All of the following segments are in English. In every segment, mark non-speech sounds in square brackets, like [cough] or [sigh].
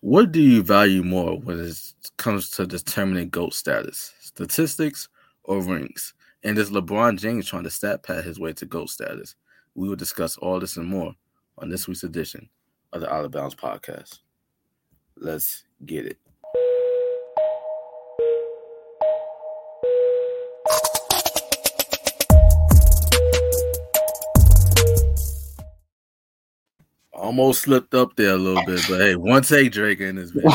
What do you value more when it comes to determining GOAT status? Statistics or rings? And is LeBron James trying to stat pad his way to GOAT status? We will discuss all this and more on this week's edition of the Outta Bounds podcast. Let's get it. Almost slipped up there a little bit, but hey, one take Drake in this [laughs] video.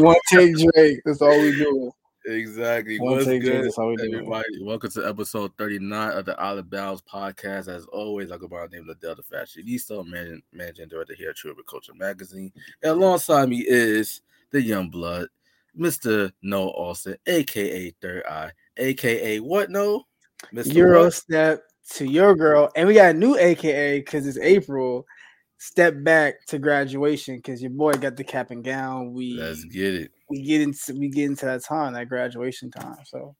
one take Drake. That's all we do. Exactly. One What's take Drake. That's all we do. everybody? Welcome to episode 39 of the Outta Bounds podcast. As always, I go by the name of the Delta Fashionista, managing, managing director here at True Agriculture Magazine. And alongside me is the young blood, Mr. Noel Austin, aka Third Eye, aka what no? Mr. Euro What? step to your girl, and we got a new AKA because it's April. Step back to graduation because your boy got the cap and gown. We Let's get it. we get into we get into that time, that graduation time. So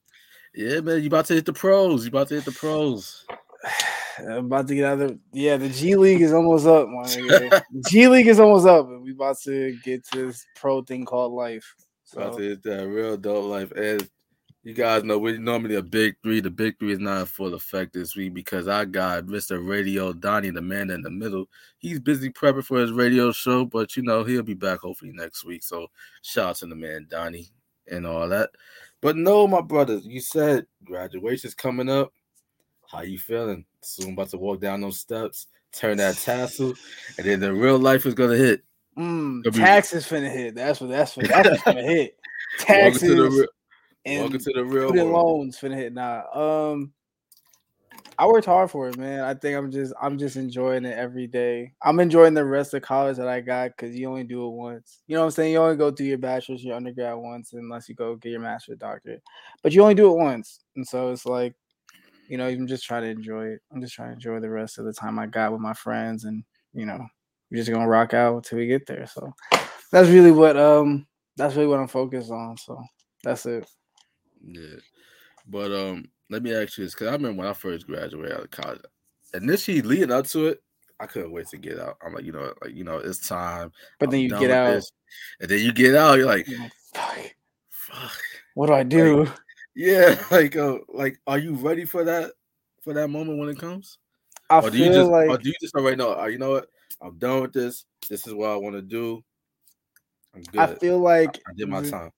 Yeah, man, you about to hit the pros. You about to hit the pros. [sighs] I'm about to get out of the yeah. The G League is almost up. [laughs] G League is almost up, and we about to get to this pro thing called life. About So to hit that real adult life. And you guys know we're normally a big three. The big three is not in full effect this week because I got Mr. Radio Donnie, the man in the middle. He's busy prepping for his radio show, but you know, he'll be back hopefully next week. So shout out to the man Donnie and all that. But no, my brothers, you said graduation's coming up. How you feeling? Soon about to walk down those steps, turn that tassel, and then the real life is gonna hit. mm, be- taxes finna hit. That's what that's what that's finna hit. [laughs] Taxes to the real, and welcome to the real world. loans finna hit now. Um, I worked hard for it, man. I think I'm just I'm just enjoying it every day. I'm enjoying the rest of college that I got because you only do it once. You know what I'm saying? You only go through your bachelor's, your undergrad once, unless you go get your master's, doctorate. But you only do it once, and so it's like, you know, I'm just trying to enjoy it. I'm just trying to enjoy the rest of the time I got with my friends, and you know, we're just gonna rock out until we get there. So that's really what um that's really what I'm focused on. So that's it. Yeah. But um, let me ask you this because I remember when I first graduated out of college, initially leading up to it, I couldn't wait to get out. I'm like, you know, like you know, it's time. But then I'm you get out. this. and then you get out, you're like, "Fuck, fuck. what do I do? Yeah, [laughs] like, uh, like, are you ready for that for that moment when it comes? I or do you feel just, like or do you just already know? Uh, you know what? I'm done with this. This is what I want to do. I'm good. I feel like I did my time.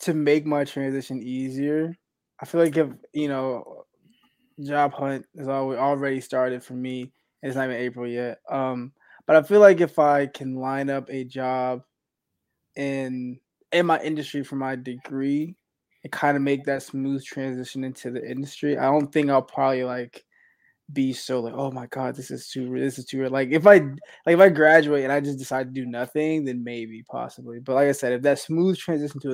To make my transition easier. I feel like if you know, job hunt is already started for me. It's not even April yet. Um, but I feel like if I can line up a job in in my industry for my degree and kind of make that smooth transition into the industry, I don't think I'll probably like be so like, oh my god, this is too this is too weird. like if I like if I graduate and I just decide to do nothing, then maybe possibly. But like I said, if that smooth transition to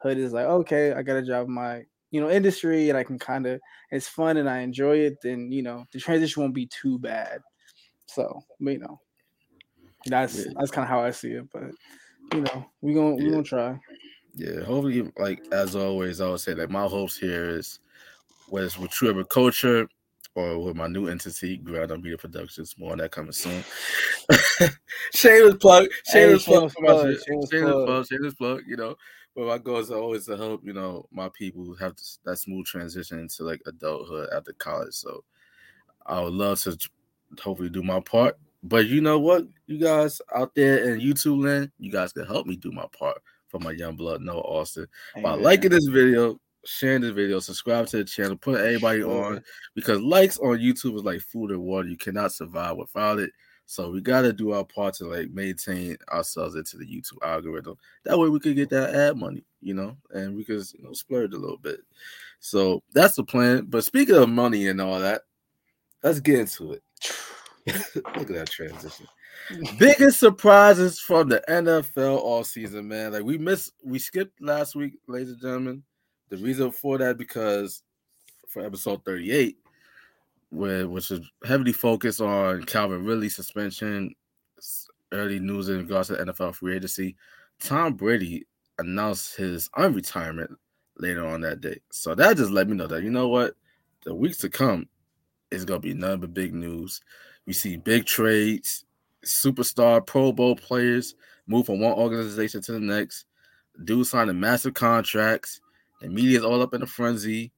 adulthood is like, okay, I got a job in my you know industry and I can kind of it's fun and I enjoy it, then you know the transition won't be too bad. So you know, that's Yeah. that's kind of how I see it. But you know, we gonna we Yeah. gonna try. Yeah, hopefully, like as always, I would say like my hopes here is whether it's with True Agriculture or with my new entity, Ground Up Media Productions. More on that coming soon. shameless plug, Hey, shameless plug, shameless plug, shameless plug, shameless plug. You know, but my goal is always to help you know my people have that smooth transition into like adulthood after college. So I would love to hopefully do my part. But you know what, you guys out there in YouTube land, you guys can help me do my part for my young blood, Noel Austin by liking this video, sharing this video, subscribe to the channel, put everybody on because likes on YouTube is like food and water. You cannot survive without it. So we gotta do our part to like maintain ourselves into the YouTube algorithm. That way we could get that ad money, you know, and we could you know splurge a little bit. So that's the plan. But speaking of money and all that, let's get into it. [laughs] Look at that transition. Biggest surprises from the NFL all season, man. Like we missed, we skipped last week, ladies and gentlemen. The reason for that because for episode 38, where which is heavily focused on Calvin Ridley suspension, early news in regards to NFL free agency. Tom Brady announced his unretirement later on that day. So that just let me know that you know what, the weeks to come is gonna be none but big news. We see big trades, superstar Pro Bowl players move from one organization to the next. Dudes signing massive contracts. The media's all up in a frenzy.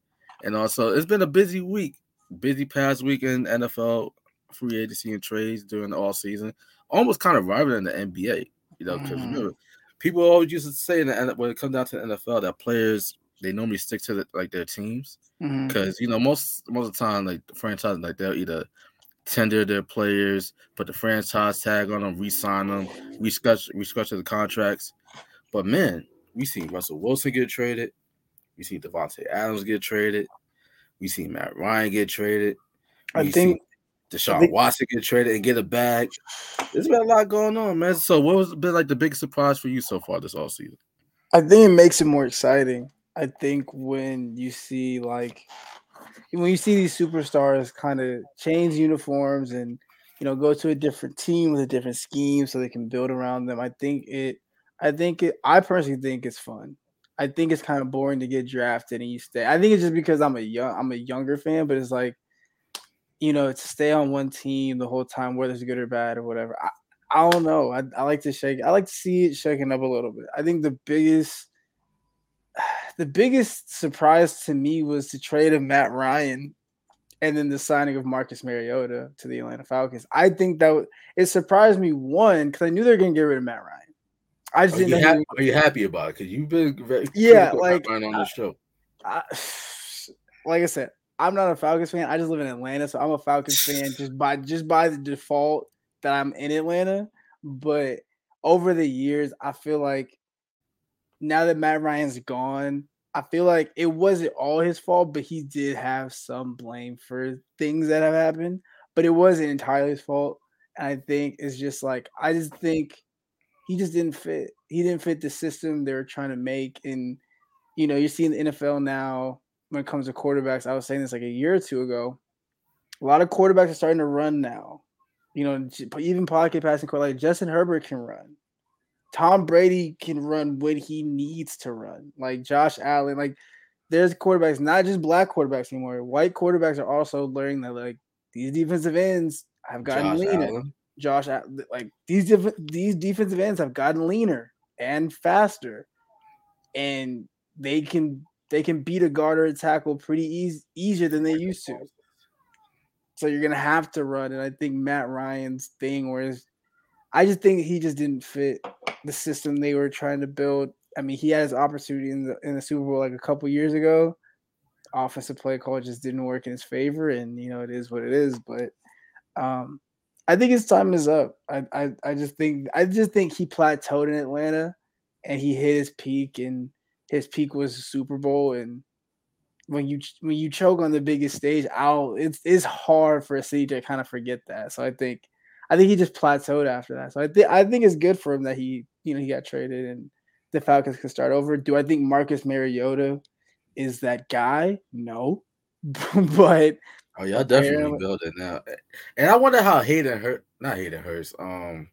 And also, it's been a busy week, busy past weekend NFL free agency and trades during the all season. Almost kind of rivaling the NBA, you know, because Mhm. remember, people always used to say in the, when it comes down to the NFL that players they normally stick to the, like their teams because you know most most of the time like the franchise like they'll either tender their players, put the franchise tag on them, re-sign them, restructure restructure the contracts. But man, we seen Russell Wilson get traded, we seen Davante Adams get traded, we seen Matt Ryan get traded. I think Deshaun think- Watson get traded and get a bag. There's been a lot going on, man. So what was been like the biggest surprise for you so far this all season? I think it makes it more exciting. I think when you see like when you see these superstars kind of change uniforms and you know go to a different team with a different scheme so they can build around them. I think it I think it I personally think it's fun. I think it's kind of boring to get drafted and you stay. I think it's just because I'm a young I'm a younger fan, but it's like you know, to stay on one team the whole time, whether it's good or bad or whatever. I, I don't know. I, I like to shake. I like to see it shaking up a little bit. I think the biggest, [sighs] the biggest surprise to me was the trade of Matt Ryan, and then the signing of Marcus Mariota to the Atlanta Falcons. I think that it surprised me one because I knew they were going to get rid of Matt Ryan. I just Are you, didn't know. hap- who- are you happy about it? Because you've been very Yeah, like, on the show. I, [sighs] like I said, I'm not a Falcons fan. I just live in Atlanta, so I'm a Falcons fan [sighs] just by just by the default that I'm in Atlanta. But over the years, I feel like now that Matt Ryan's gone, I feel like it wasn't all his fault, but he did have some blame for things that have happened. But it wasn't entirely his fault. And I think it's just like I just think he just didn't fit. He didn't fit the system they were trying to make. And you know, you're seeing the NFL now when it comes to quarterbacks. I was saying this like a year or two ago. A lot of quarterbacks are starting to run now. You know, even pocket passing, quarter- like Justin Herbert can run. Tom Brady can run when he needs to run. Like Josh Allen, like there's quarterbacks, not just black quarterbacks anymore. White quarterbacks are also learning that like these defensive ends have gotten Josh leaner. Allen. Josh, like these these defensive ends have gotten leaner and faster, and they can they can beat a guard or a tackle pretty easy easier than they used to. So you're gonna have to run, and I think Matt Ryan's thing was, I just think he just didn't fit the system they were trying to build. I mean, he had his opportunity in the in the Super Bowl like a couple years ago. Offensive play call just didn't work in his favor, and you know it is what it is. But um, I think his time is up. I, I I just think I just think he plateaued in Atlanta, and he hit his peak, and his peak was the Super Bowl. And when you when you choke on the biggest stage, I'll it's it's hard for a city to kind of forget that. So I think I think he just plateaued after that. So I think I think it's good for him that he you know he got traded and the Falcons can start over. Do I think Marcus Mariota is that guy? No, [laughs] but Oh, y'all definitely building now. And I wonder how Hayden hurt not Hayden Hurst, um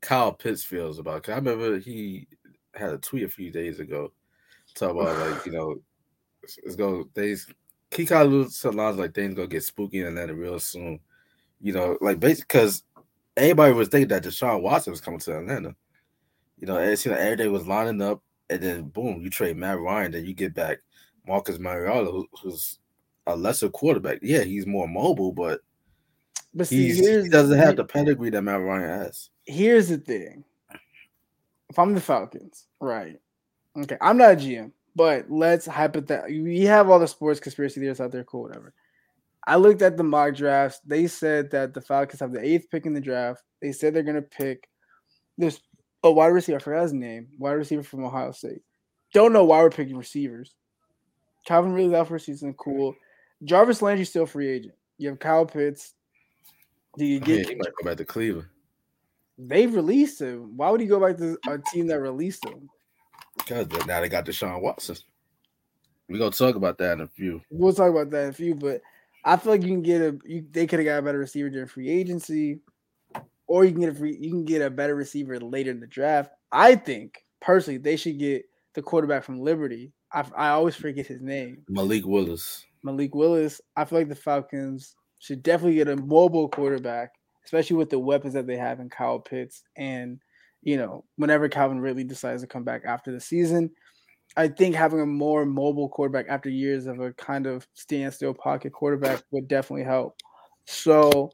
Kyle Pitts feels about it. 'Cause I remember he had a tweet a few days ago talking about like, you know, it's, go going things he kind of lines like things gonna get spooky in Atlanta real soon. You know, like basically because everybody was thinking that Deshaun Watson was coming to Atlanta. You know, it seemed like every day was lining up, and then boom, you trade Matt Ryan, then you get back Marcus Mariota, who, who's a lesser quarterback. Yeah, he's more mobile, but but see, he doesn't have the pedigree that Matt Ryan has. here's the thing. If I'm the Falcons, right? Okay, I'm not a GM, but let's hypothetical. We have all the sports conspiracy theories out there. Cool, whatever. I looked at the mock drafts. They said that the Falcons have the eighth pick in the draft. They said they're gonna pick this a wide receiver. I forgot his name. Wide receiver from Ohio State. Don't know why we're picking receivers. Calvin Ridley's out for a season. Cool. Jarvis Landry's still free agent. You have Kyle Pitts. Do you I get mean, he might go back to Cleveland. They've released him. Why would he go back to a team that released him? Because now they got Deshaun Watson. We're gonna talk about that in a few. We'll talk about that in a few, but I feel like you can get a you, they could have got a better receiver during free agency, or you can get a free you can get a better receiver later in the draft. I think personally they should get the quarterback from Liberty. I, I always forget his name, Malik Willis. Malik Willis. I feel like the Falcons should definitely get a mobile quarterback, especially with the weapons that they have in Kyle Pitts and you know, whenever Calvin Ridley decides to come back after the season. I think having a more mobile quarterback after years of a kind of standstill pocket quarterback would definitely help. So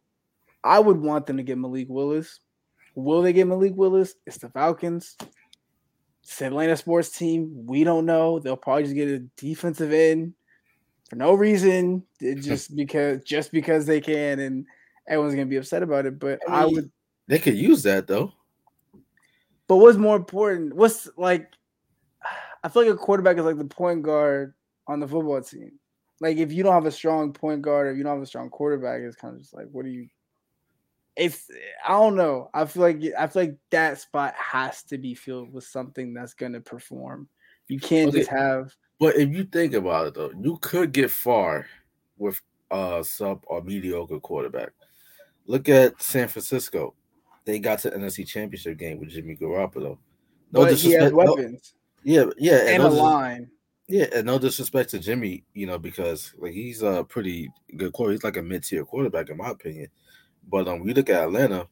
I would want them to get Malik Willis. Will they get Malik Willis? It's the Falcons. It's Atlanta sports team. We don't know. They'll probably just get a defensive end for no reason, [laughs] just because just because they can, and everyone's gonna be upset about it. But I, mean, I would. They could use that though. But what's more important? What's like? [sighs] I feel like a quarterback is like the point guard on the football team. Like if you don't have a strong point guard, or if you don't have a strong quarterback, it's kind of just like, what do you? It's I don't know. I feel like I feel like that spot has to be filled with something that's gonna perform. You can't okay. just have but if you think about it though, you could get far with a sub or mediocre quarterback. Look at San Francisco. They got to the NFC Championship game with Jimmy Garoppolo. No but he has weapons. No, yeah, yeah, and, and no a line. Yeah, and no disrespect to Jimmy, you know, because like he's a pretty good quarterback. He's like a mid-tier quarterback in my opinion. But um, we look at Atlanta,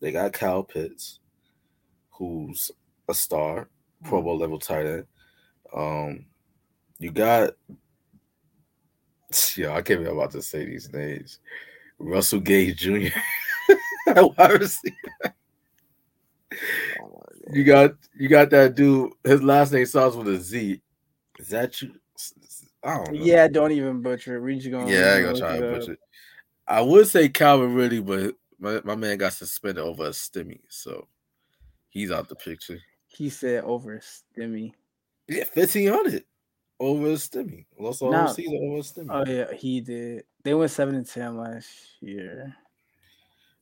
they got Kyle Pitts, who's a star, Pro hmm. Bowl level tight end. Um, you got [sighs] yeah, I can't be about to say these names. Russell Gage Jr. [laughs] Oh, you got you got that dude. His last name starts with a Z. Is that you? I don't know. Yeah, don't even butcher it. We just going. Yeah, I gonna try to butcher it. I would say Calvin Ridley, but my, my man got suspended over a stimmy, so he's out the picture. He said over a stimmy. Yeah, fifteen hundred over Stimmy. Lost all nah, season over Stimmy. Oh yeah, he did. They went seven and ten last year.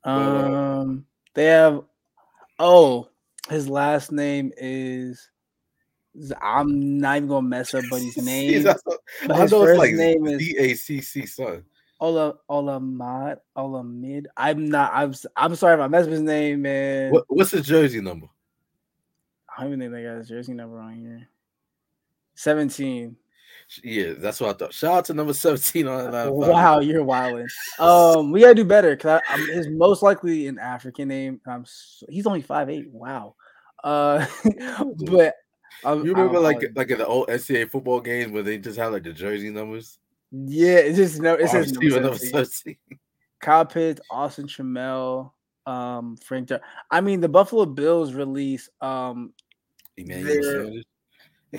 Uh, um, they have. Oh, his last name is. I'm not even gonna mess up Buddy's name. but his [laughs] first like name is D A C C son. Ola Olamad Olamid. I'm not. I'm. I'm sorry if I messed up his name, man. What, what's his jersey number? I don't even think they got his jersey number on here. 17. Yeah, that's what I thought. Shout out to number 17 on that. Wow, you're wilding. Um, we gotta do better because I'm his most likely an African name. I'm so, he's only five eight. Wow. Uh, [laughs] but I'm, you remember like like in the old NCAA football games where they just had like the jersey numbers? Yeah, it's just no. It says number 17. number 17. [laughs] Kyle Pitts, Austin Trammell, um, Frank. I mean, the Buffalo Bills release um, Emmanuel Sanders.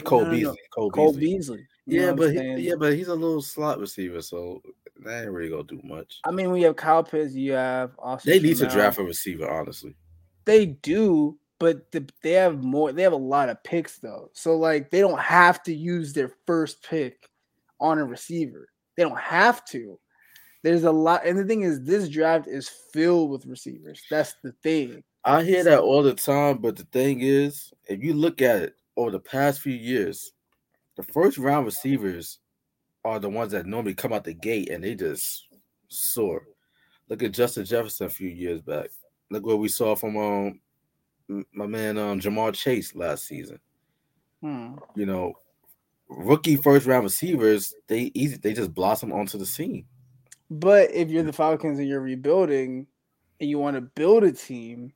Cole no, no, Beasley. Cole, Cole Beasley. Beasley. Yeah, but he, yeah, but he's a little slot receiver, so that ain't really gonna do much. I mean, we have Kyle Pitts, you have Austin. They need to draft a receiver, honestly. They do, but the, they have more. They have a lot of picks though, so like they don't have to use their first pick on a receiver. They don't have to. There's a lot, and the thing is, this draft is filled with receivers. That's the thing. I hear that all the time, but the thing is, if you look at it, over the past few years, the first round receivers are the ones that normally come out the gate and they just soar. Look at Justin Jefferson a few years back. Look what we saw from um my man um Ja'Marr Chase last season. Hmm. You know, rookie first round receivers, they easy they just blossom onto the scene. But if you're the Falcons and you're rebuilding and you want to build a team,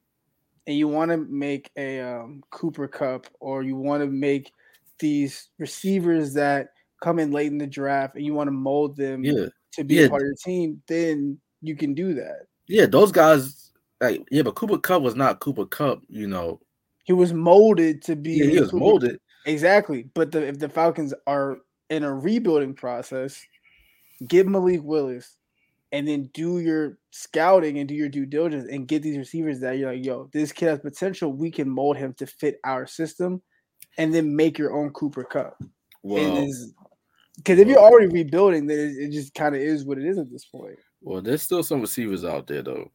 and you want to make a um, Cooper Kupp or you want to make these receivers that come in late in the draft and you want to mold them yeah. to be yeah. part of your team, then you can do that. Yeah, those guys, like yeah, but Cooper Kupp was not Cooper Kupp, you know. He was molded to be. Yeah, he was Cooper. molded exactly. But the, if the Falcons are in a rebuilding process, give Malik Willis and then do your scouting and do your due diligence and get these receivers that you're like, yo, this kid has potential. We can mold him to fit our system, and then make your own Cooper Kupp. Well, because if you're already rebuilding, then it, it just kind of is what it is at this point. Well, there's still some receivers out there though.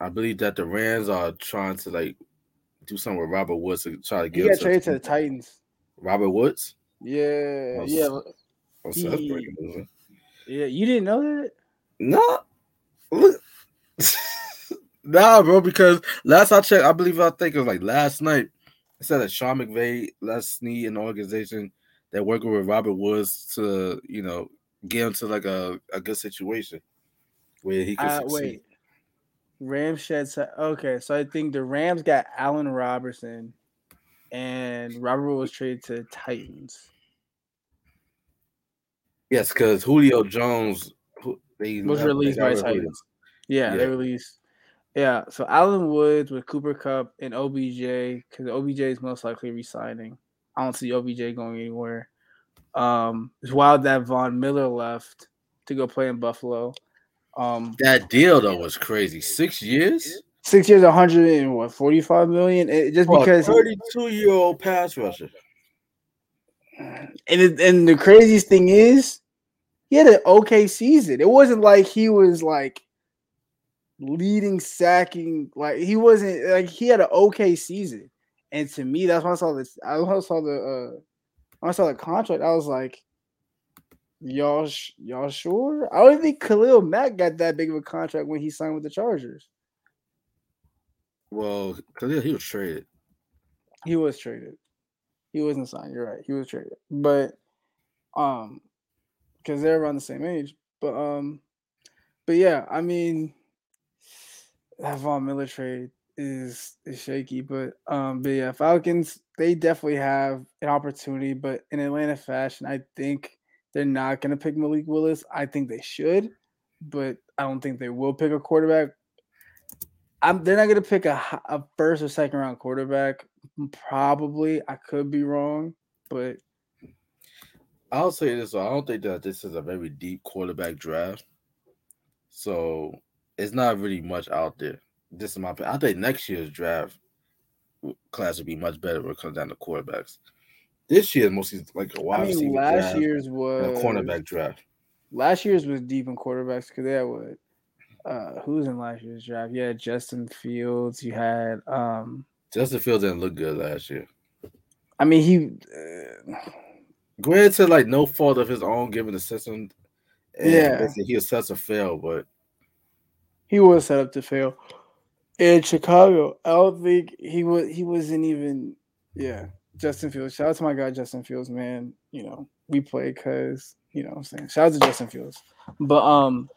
I believe that the Rams are trying to like do something with Robert Woods to try to get. He got traded to the Titans. Robert Woods. Yeah, yeah. He, yeah, you didn't know that. No. look. [laughs] nah, bro, because last I checked, I believe I think it was like last night. It said that Sean McVay, Les need an organization that working with Robert Woods to, you know, get him to like a, a good situation where he can uh, succeed. Wait. Rams shed. Okay, so I think the Rams got Allen Robinson, and Robert was traded to Titans. Yes, because Julio Jones they was released by Titans. Yeah, yeah, they released. Yeah, so Allen Woods with Cooper Kupp and OBJ because OBJ is most likely resigning. I don't see OBJ going anywhere. Um, it's wild that Von Miller left to go play in Buffalo. Um, that deal though was crazy. Six years. Six years, 100 and what, 45 million? It, just because 32 year old pass rusher. And it, and the craziest thing is, he had an okay season. It wasn't like he was like leading sacking. Like he wasn't like he had an okay season. And to me, that's when I saw this. I saw the uh when I saw the contract. I was like, y'all, sh- y'all sure? I don't think Khalil Mack got that big of a contract when he signed with the Chargers. Well, Khalil, he was traded. He was traded. He wasn't signed. You're right. He was traded, but um, because they're around the same age. But um, but yeah, I mean, that Von Miller trade is is shaky, but um, but yeah, Falcons they definitely have an opportunity, but in Atlanta fashion, I think they're not going to pick Malik Willis. I think they should, but I don't think they will pick a quarterback. I'm, they're not going to pick a, a first or second round quarterback. Probably, I could be wrong, but I'll say this: I don't think that this is a very deep quarterback draft. So it's not really much out there. This is my. I think next year's draft class would be much better when it comes down to quarterbacks. This year mostly like a wide I mean, last year's was a cornerback draft. Last year's was deep in quarterbacks because they had what? Uh, who's in last year's draft? You had Justin Fields. You had um Justin Fields didn't look good last year. I mean, he. Uh, Granted, like no fault of his own, given the system. yeah, he was set to fail, but he was set up to fail in Chicago. I don't think he was. He wasn't even. Yeah, Justin Fields. Shout out to my guy Justin Fields, man. You know we play because you know what I'm saying. Shout out to Justin Fields. But um,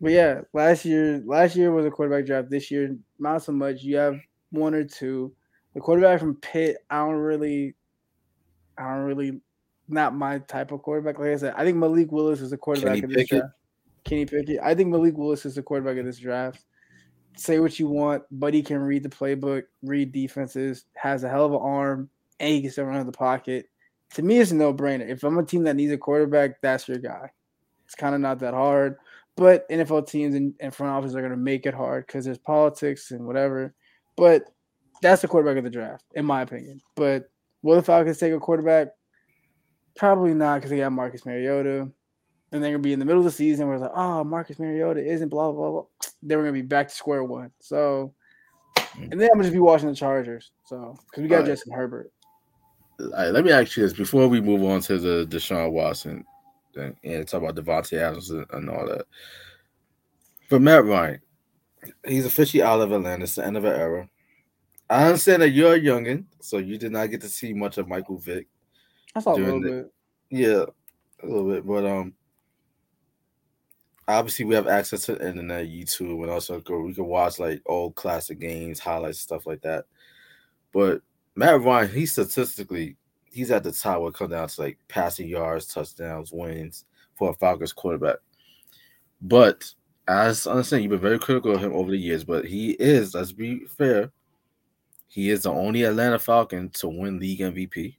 but yeah, last year last year was a quarterback draft. This year not so much. You have one or two. The quarterback from Pitt, I don't really, I don't really, not my type of quarterback. Like I said, I think Malik Willis is a quarterback in this draft. Kenny Pickett. I think Malik Willis is the quarterback of this draft say what you want, but he can read the playbook, read defenses, has a hell of an arm, and he can still run in the pocket. To me, it's a no brainer. If I'm a team that needs a quarterback, that's your guy. It's kind of not that hard, but NFL teams and, and front office are going to make it hard because there's politics and whatever. But that's the quarterback of the draft, in my opinion. But will the Falcons take a quarterback? Probably not because they got Marcus Mariota and they're gonna be in the middle of the season where it's like, oh, Marcus Mariota isn't blah blah blah. Then we're gonna be back to square one. So, mm. and then I'm gonna just be watching the Chargers. So, because we got Justin Herbert. Right, let me ask you this before we move on to the Deshaun Watson thing and talk about Davante Adams and all that. For Matt Ryan, he's officially out of Atlanta. It's the end of an era. I understand that you're a youngin, so you did not get to see much of Michael Vick. I saw a little the, bit. Yeah, a little bit, but um, obviously we have access to the internet, YouTube, and also we can watch like old classic games, highlights, stuff like that. But Matt Ryan, he statistically he's at the top when it comes down to like passing yards, touchdowns, wins for a Falcons quarterback. But as I understand you've been very critical of him over the years, but he is, let's be fair, he is the only Atlanta Falcon to win league MVP.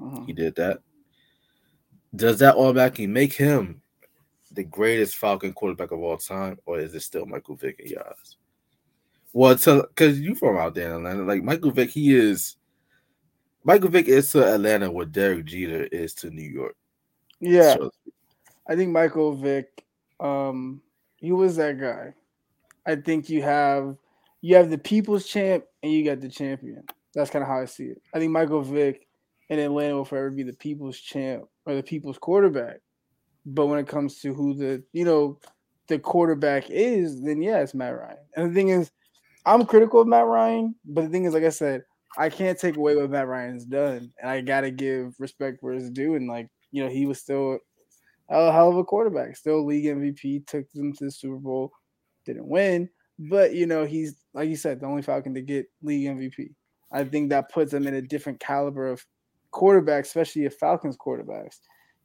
Uh-huh. He did that. Does that automatically make him the greatest Falcon quarterback of all time, or is it still Michael Vick eyes? Well, because you from out there in Atlanta, like Michael Vick, he is Michael Vick is to Atlanta what Derek Jeter is to New York. Yeah, so, I think Michael Vick, um, he was that guy. I think you have you have the people's champ and you got the champion. That's kind of how I see it. I think Michael Vick in Atlanta will forever be the people's champ or the people's quarterback. But when it comes to who the you know the quarterback is, then yeah, it's Matt Ryan. And the thing is, I'm critical of Matt Ryan, but the thing is, like I said, I can't take away what Matt Ryan's done, and I gotta give respect where it's due. And like you know, he was still a hell of a quarterback, still league MVP, took them to the Super Bowl, didn't win, but you know, he's like you said, the only Falcon to get league MVP. I think that puts him in a different caliber of quarterback, especially if Falcons quarterbacks.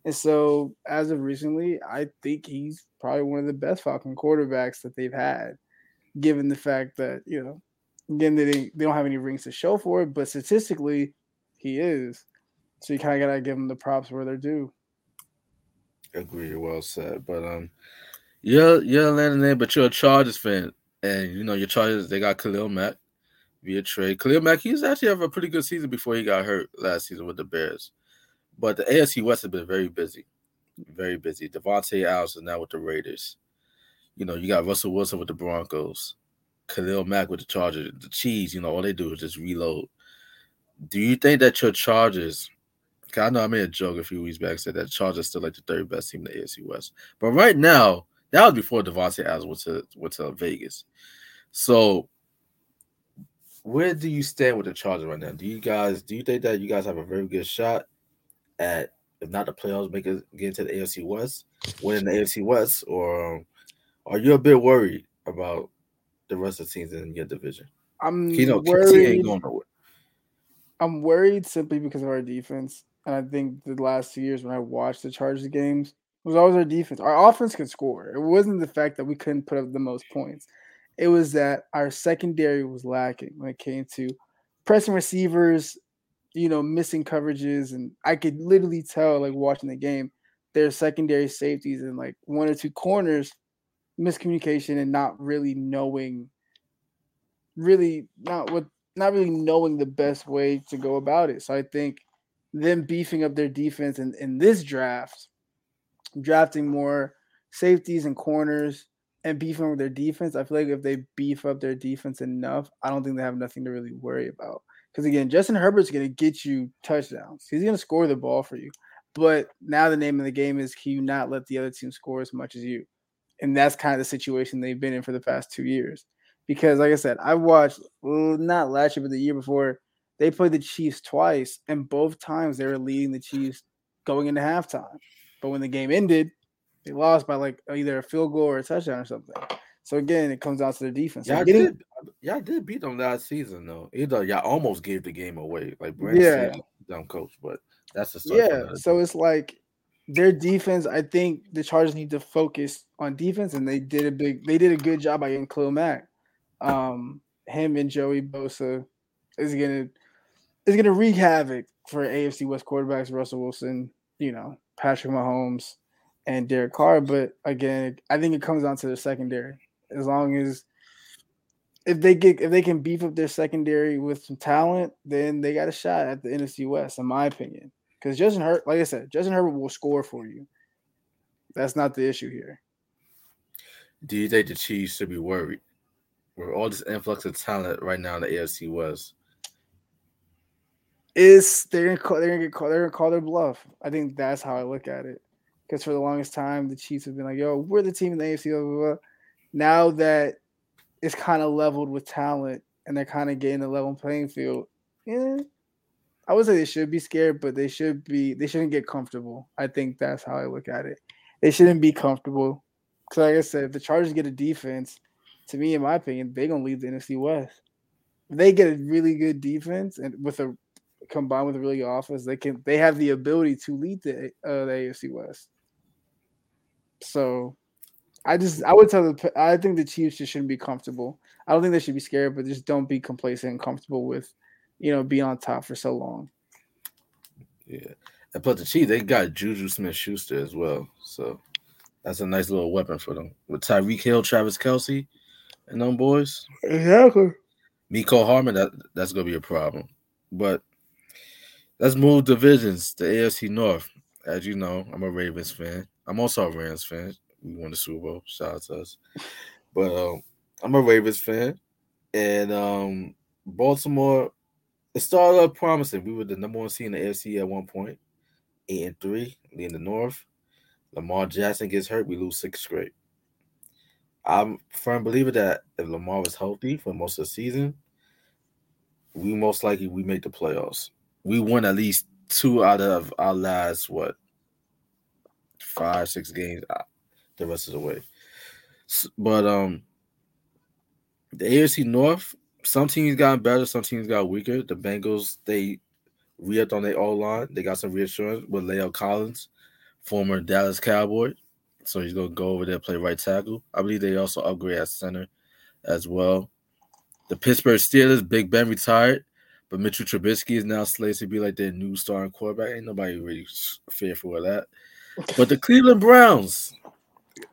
And so, as of recently, I think he's probably one of the best Falcon quarterbacks that they've had, given the fact that you know, again, they didn't, they don't have any rings to show for it, but statistically, he is. So you kind of gotta give him the props where they're due. Agree, well said. But um, you're you're Atlanta name, but you're a Chargers fan, and you know your Chargers they got Khalil Mack via trade. Khalil Mack he's actually have a pretty good season before he got hurt last season with the Bears, but the AFC West has been very busy, very busy. Davante Adams is now with the Raiders. You know you got Russell Wilson with the Broncos, Khalil Mack with the Chargers. The Chiefs, you know all they do is just reload. Do you think that your Chargers I know I made a joke a few weeks back said that Chargers still like the third best team in the AFC West. But right now, that was before Davante Adams went to went to Vegas. So where do you stand with the Chargers right now? Do you guys do you think that you guys have a very good shot at if not the playoffs, make it get into the AFC West, winning the AFC West, or are you a bit worried about the rest of the teams in your division? I'm You know, worried. Ain't going nowhere. I'm worried simply because of our defense. And I think the last two years when I watched the Chargers games, it was always our defense. Our offense could score. It wasn't the fact that we couldn't put up the most points. It was that our secondary was lacking when it came to pressing receivers, you know, missing coverages. And I could literally tell, like watching the game, their secondary safeties and like one or two corners, miscommunication and not really knowing, really not what, not really knowing the best way to go about it. So I think them beefing up their defense in, in this draft, drafting more safeties and corners and beefing with their defense, I feel like if they beef up their defense enough, I don't think they have nothing to really worry about. Because again, Justin Herbert's going to get you touchdowns. He's going to score the ball for you. But now the name of the game is can you not let the other team score as much as you? And that's kind of the situation they've been in for the past two years. Because, like I said, I watched not last year, but the year before, they played the Chiefs twice, and both times they were leading the Chiefs going into halftime. But when the game ended, they lost by like either a field goal or a touchdown or something. So again, it comes down to the defense. Yeah, Y'all did, y'all did beat them last season though. Either y'all almost gave the game away, like Brandon Yeah. said, dumb coach, but that's the story. yeah. So it's like their defense. I think the Chargers need to focus on defense, and they did a big. They did a good job by getting Khalil Mack. Um, him and Joey Bosa is gonna is gonna wreak havoc for AFC West quarterbacks. Russell Wilson, you know, Patrick Mahomes, and Derek Carr. But again, I think it comes down to the secondary. As long as if they get if they can beef up their secondary with some talent, then they got a shot at the NFC West, in my opinion. Because Justin Herbert, like I said, Justin Herbert will score for you. That's not the issue here. Do you think the Chiefs should be worried with all this influx of talent right now in the AFC West? Is they're gonna call, they're gonna get call, they're gonna call their bluff. I think that's how I look at it. Because for the longest time, the Chiefs have been like, "Yo, we're the team in the AFC." Blah, blah, blah. Now that it's kind of leveled with talent and they're kind of getting a level playing field, yeah, I would say they should be scared, but they should be they shouldn't get comfortable. I think that's how I look at it. They shouldn't be comfortable. Because like I said, if the Chargers get a defense, to me, in my opinion, they're gonna lead the NFC West. If they get a really good defense and with a combined with a really good offense, they can they have the ability to lead the uh, the AFC West. So, I just I would tell the I think the Chiefs just shouldn't be comfortable. I don't think they should be scared, but just don't be complacent and comfortable with, you know, being on top for so long. Yeah. And plus the Chiefs, they got Juju Smith Schuster as well. So that's a nice little weapon for them. With Tyreek Hill, Travis Kelce, and them boys. Exactly. Mecole Hardman, that that's gonna be a problem. But let's move divisions. The AFC North. As you know, I'm a Ravens fan. I'm also a Rams fan. We won the Super Bowl. Shout out to us. But um, I'm a Ravens fan. And um, Baltimore, it started off promising. We were the number one seed in the AFC at one point, eight and three, leading the North. Lamar Jackson gets hurt, we lose six straight. I'm firm believer that if Lamar was healthy for most of the season, we most likely we make the playoffs. We won at least two out of our last what five, six games. The rest of the way, but um, The AFC North, some teams got better, some teams got weaker. The Bengals, they re-upped on their O line. They got some reassurance with La'el Collins, former Dallas Cowboy. So he's gonna go over there play right tackle. I believe they also upgrade at center as well. The Pittsburgh Steelers, Big Ben retired, but Mitchell Trubisky is now slated to be like their new starting quarterback. Ain't nobody really fearful of that. But the Cleveland Browns,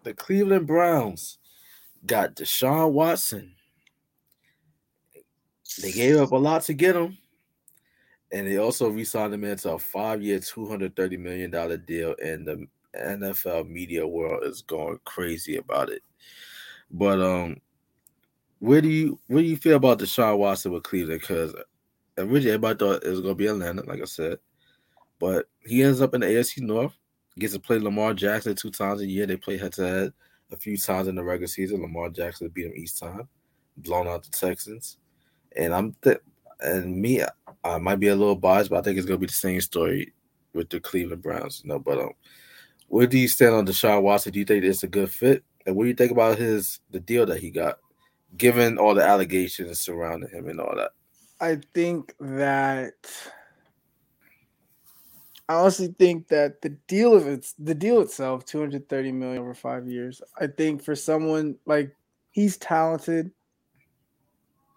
the Cleveland Browns got Deshaun Watson. They gave up a lot to get him. And they also re-signed him into a five-year, $230 million deal. And the NFL media world is going crazy about it. But um, where do you where do you feel about Deshaun Watson with Cleveland? Because originally everybody thought it was gonna be Atlanta, like I said, but he ends up in the AFC North. Gets to play Lamar Jackson two times a year. They play head to head a few times in the regular season. Lamar Jackson beat him each time, blown out the Texans. And I'm th- and me, I might be a little biased, but I think it's gonna be the same story with the Cleveland Browns. You know, but um, where do you stand on Deshaun Watson? Do you think it's a good fit? And what do you think about his the deal that he got, given all the allegations surrounding him and all that? I think that I honestly think that the deal of it's the deal itself, 230 million over five years. I think for someone like he's talented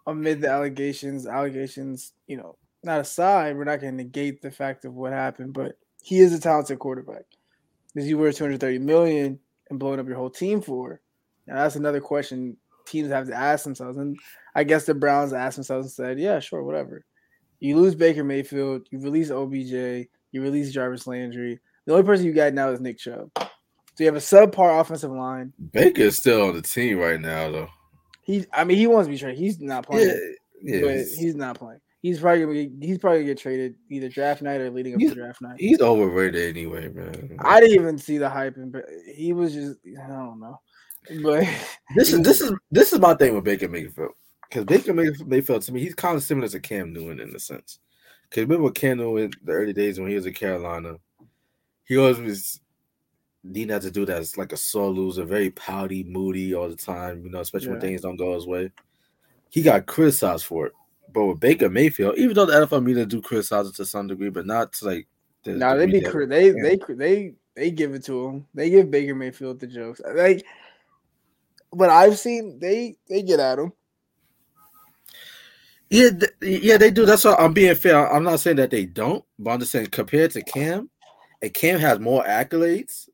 amid the allegations, allegations, you know, not aside, we're not going to negate the fact of what happened, but he is a talented quarterback is you were 230 million and blowing up your whole team for? Now that's another question teams have to ask themselves. And I guess the Browns asked themselves and said, Yeah, sure, whatever. You lose Baker Mayfield, you release OBJ, you release Jarvis Landry. The only person you got now is Nick Chubb. So you have a subpar offensive line. Baker is still on the team right now, though. He, I mean, he wants to be traded. He's not playing. Yeah, yeah. But he's not playing. He's probably gonna be, he's probably gonna get traded either draft night or leading up to draft night. He's overrated anyway, man. I didn't even see the hype, but he was just I don't know. But [laughs] this is this is this is my thing with Baker Mayfield because Baker Mayfield to me he's kind of similar to Cam Newton in a sense. Because remember Cam in the early days when he was in Carolina, he always was to do that. It's like a sore loser, very pouty, moody all the time. You know, especially yeah. when things don't go his way. He got criticized for it but with Baker Mayfield, even though the NFL media do criticize it to some degree, but not to like. The, no, they be they, they they they give it to him. They give Baker Mayfield the jokes. Like, but I've seen they they get at him. Yeah, yeah, they do. That's why I'm being fair. I'm not saying that they don't, but I'm just saying compared to Cam, and Cam has more accolades,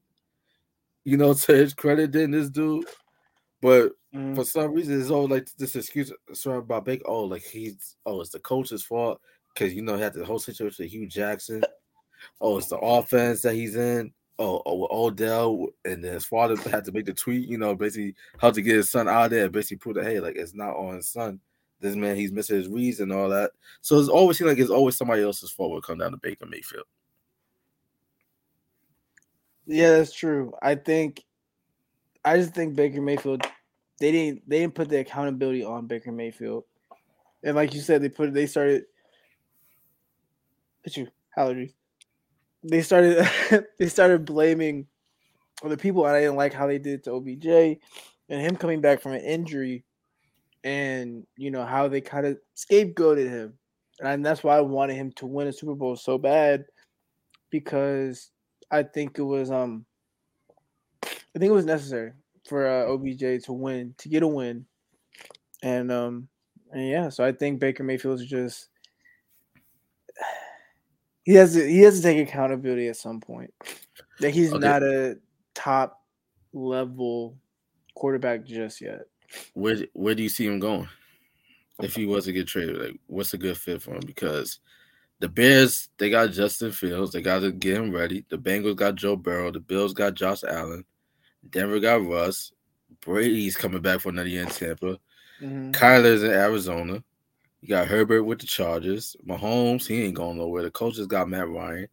you know, [laughs] to his credit than this dude. But mm. for some reason, it's all like this excuse sorry about Baker. Oh, like he's oh, it's the coach's fault because you know he had the whole situation with Hue Jackson. Oh, it's the offense that he's in. Oh, oh Odell and his father had to make the tweet, you know, basically how to get his son out there, basically prove that hey, like it's not on his son. This man, he's missing his reads and all that. So it's always seems like it's always somebody else's fault when it comes down to Baker Mayfield. Yeah, that's true. I think I just think Baker Mayfield they didn't they didn't put the accountability on Baker Mayfield. And like you said, they put they started hit you allergies. They started [laughs] they started blaming other people, and I didn't like how they did to OBJ and him coming back from an injury, and you know how they kind of scapegoated him, and that's why I wanted him to win a Super Bowl so bad because I think it was um I think it was necessary for uh, OBJ to win to get a win, and um and yeah, so I think Baker Mayfield is just [sighs] he has to, he has to take accountability at some point that he's okay. not a top level quarterback just yet. Where where do you see him going if he was to get traded? Like, what's a good fit for him? Because the Bears they got Justin Fields, they got to get him ready. The Bengals got Joe Burrow, the Bills got Josh Allen. Denver got Russ. Brady's coming back for another year in Tampa. Mm-hmm. Kyler's in Arizona. You got Herbert with the Chargers. Mahomes, he ain't going nowhere. The Colts got Matt Ryan.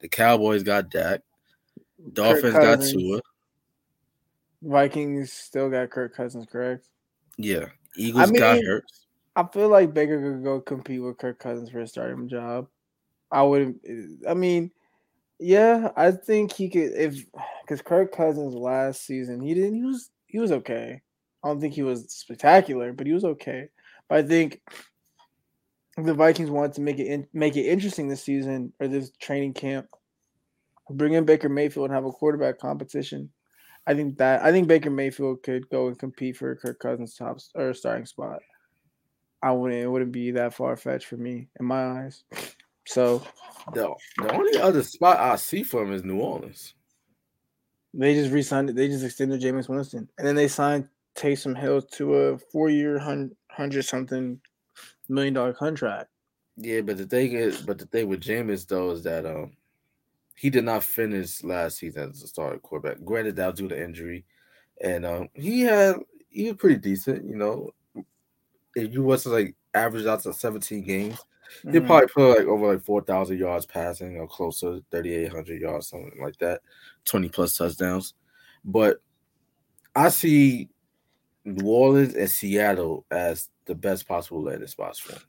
The Cowboys got Dak. Dolphins got Tua. Vikings still got Kirk Cousins, correct? Yeah. Eagles I mean, got Hurts. I feel like Baker could go compete with Kirk Cousins for a starting job. I would. I mean, yeah, I think he could if because Kirk Cousins last season he didn't he was he was okay. I don't think he was spectacular, but he was okay. But I think the Vikings wanted to make it in, make it interesting this season or this training camp. Bring in Baker Mayfield and have a quarterback competition. I think that I think Baker Mayfield could go and compete for Kirk Cousins' top or starting spot. I wouldn't it wouldn't be that far fetched for me in my eyes. [laughs] So the the only other spot I see for him is New Orleans. They just re-signed it. They just extended Jameis Winston, and then they signed Taysom Hill to a four-year, hundred something million dollar contract. Yeah, but the thing is, but the thing with Jameis though is that um he did not finish last season as a starting quarterback. Granted, that was due to injury, and um he had he was pretty decent. You know, if you was to like average out to 17 games, mm-hmm. he'd probably put like over like 4,000 yards passing or close to 3,800 yards, something like that, 20 plus touchdowns. But I see New Orleans and Seattle as the best possible landing spots for him.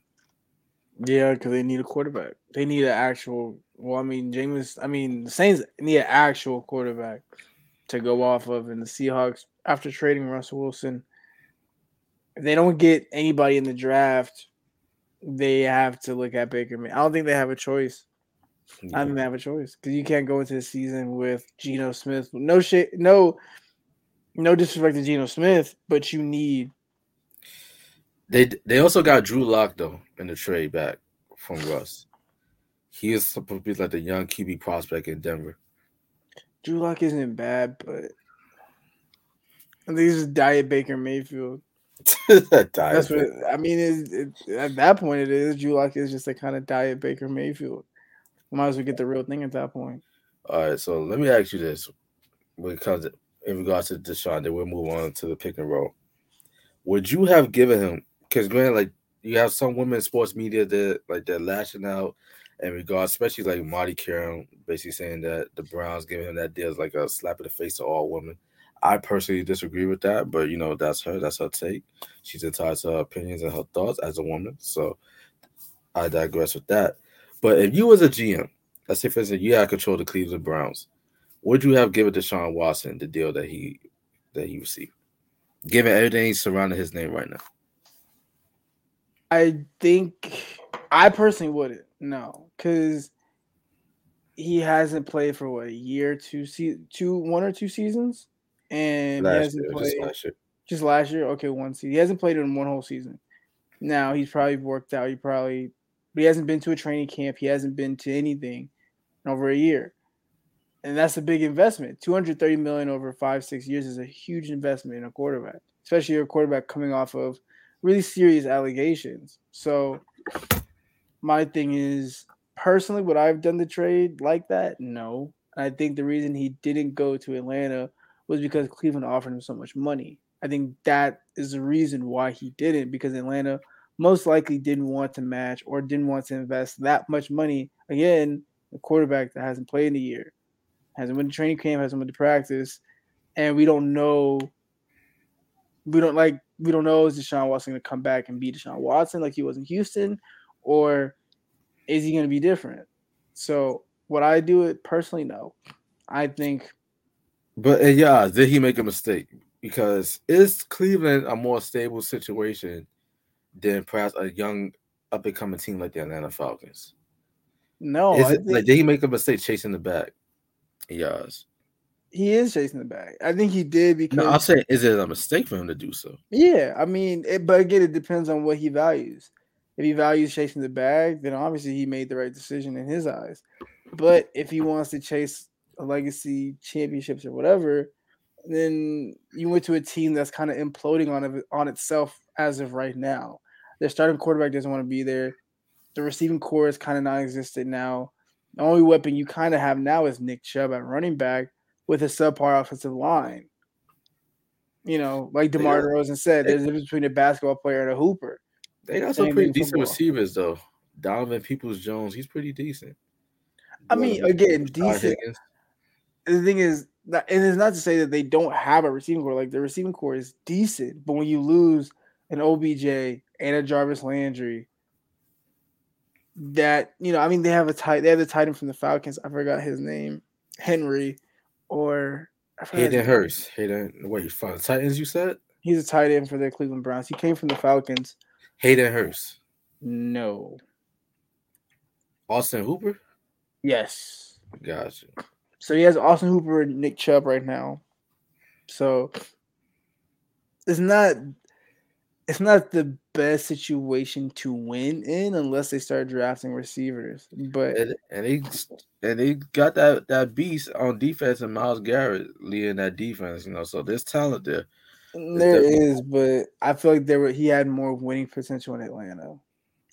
Yeah, because they need a quarterback. They need an actual. Well, I mean, Jameis. I mean, the Saints need an actual quarterback to go off of, and the Seahawks, after trading Russell Wilson, if they don't get anybody in the draft, they have to look at Baker. I don't think they have a choice. Yeah. I don't think they have a choice because you can't go into the season with Geno Smith. No shit. No, no disrespect to Geno Smith, but you need they they also got Drew Lock though in the trade back from Russ. He is supposed to be like the young QB prospect in Denver. Drew Lock isn't bad, but I think this is Diet Baker Mayfield. [laughs] That's what I mean. It, it, at that point, it is Drew Lock is just a kind of Diet Baker Mayfield. Might as well get the real thing at that point. All right, so let me ask you this: when it because in regards to Deshaun, then we'll move on to the pick and roll. Would you have given him because man, like you have some women in sports media that like they're lashing out in regards, especially like Molly Qerim, basically saying that the Browns giving him that deal is like a slap in the face to all women. I personally disagree with that, but you know that's her, that's her take. She's entitled to her opinions and her thoughts as a woman, so I digress with that. But if you was a GM, let's say for instance you had control of the Cleveland Browns, would you have given Deshaun Watson the deal that he that he received, given everything surrounding his name right now? I think I personally wouldn't. No, because he hasn't played for what a year, two se- two one or two seasons, and last he hasn't year, played just last year. Just last year, okay, one season. He hasn't played in one whole season. Now he's probably worked out. He probably, but he hasn't been to a training camp. He hasn't been to anything in over a year, and that's a big investment. Two hundred thirty million over five six years is a huge investment in a quarterback, especially a quarterback coming off of really serious allegations. So my thing is personally would I have done the trade like that? No. I think the reason he didn't go to Atlanta was because Cleveland offered him so much money. I think that is the reason why he didn't because Atlanta most likely didn't want to match or didn't want to invest that much money again a quarterback that hasn't played in a year hasn't been to training camp hasn't been to practice and we don't know we don't like we don't know is Deshaun Watson going to come back and be Deshaun Watson like he was in Houston, or is he going to be different? So would I do it personally? No, I think. But uh, yeah, did he make a mistake? Because is Cleveland a more stable situation than perhaps a young up and coming team like the Atlanta Falcons? No, is it, think... like did he make a mistake chasing the back? Yes he is chasing the bag. I think he did because. No, I'll say, is it a mistake for him to do so? Yeah, I mean, it, but again, it depends on what he values. If he values chasing the bag, then obviously he made the right decision in his eyes. But if he wants to chase a legacy championships or whatever, then you went to a team that's kind of imploding on on itself as of right now. Their starting quarterback doesn't want to be there. The receiving core is kind of non-existent now. The only weapon you kind of have now is Nick Chubb at running back with a subpar offensive line. You know, like DeMar DeRozan said, there's a difference between a basketball player and a hooper. They got some pretty decent football. receivers though. Donovan Peoples Jones, he's pretty decent. I mean, again, decent. The thing is, and it's not to say that they don't have a receiving core. Like the receiving core is decent, but when you lose an OBJ and a Jarvis Landry, that you know, I mean, they have a tight. They have the tight end from the Falcons. I forgot his name, Henry or Hayden Hurst. Hayden, wait, for the Titans, you said? He's a tight end for the Cleveland Browns. He came from the Falcons. Hayden Hurst. No. Austin Hooper. Yes. Gotcha. So he has Austin Hooper and Nick Chubb right now. So it's not it's not the best situation to win in unless they start drafting receivers. But and, and they and they got that that beast on defense and Myles Garrett leading that defense, you know. So there's talent there. There is, but I feel like there were he had more winning potential in Atlanta.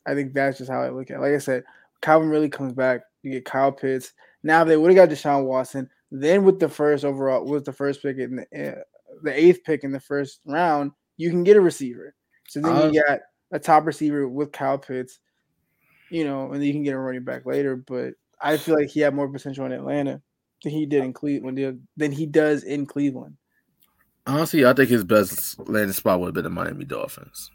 I think that's just how I look at it. Like I said, Calvin Ridley comes back. You get Kyle Pitts. Now they would have got Deshaun Watson. Then with the first overall was the first pick in the, uh, the eighth pick in the first round, you can get a receiver. So then um, you got a top receiver with Kyle Pitts, you know, and then you can get a running back later. But I feel like he had more potential in Atlanta than he did in Cleveland than he does in Cleveland. Honestly, I think his best landing spot would have been the Miami Dolphins.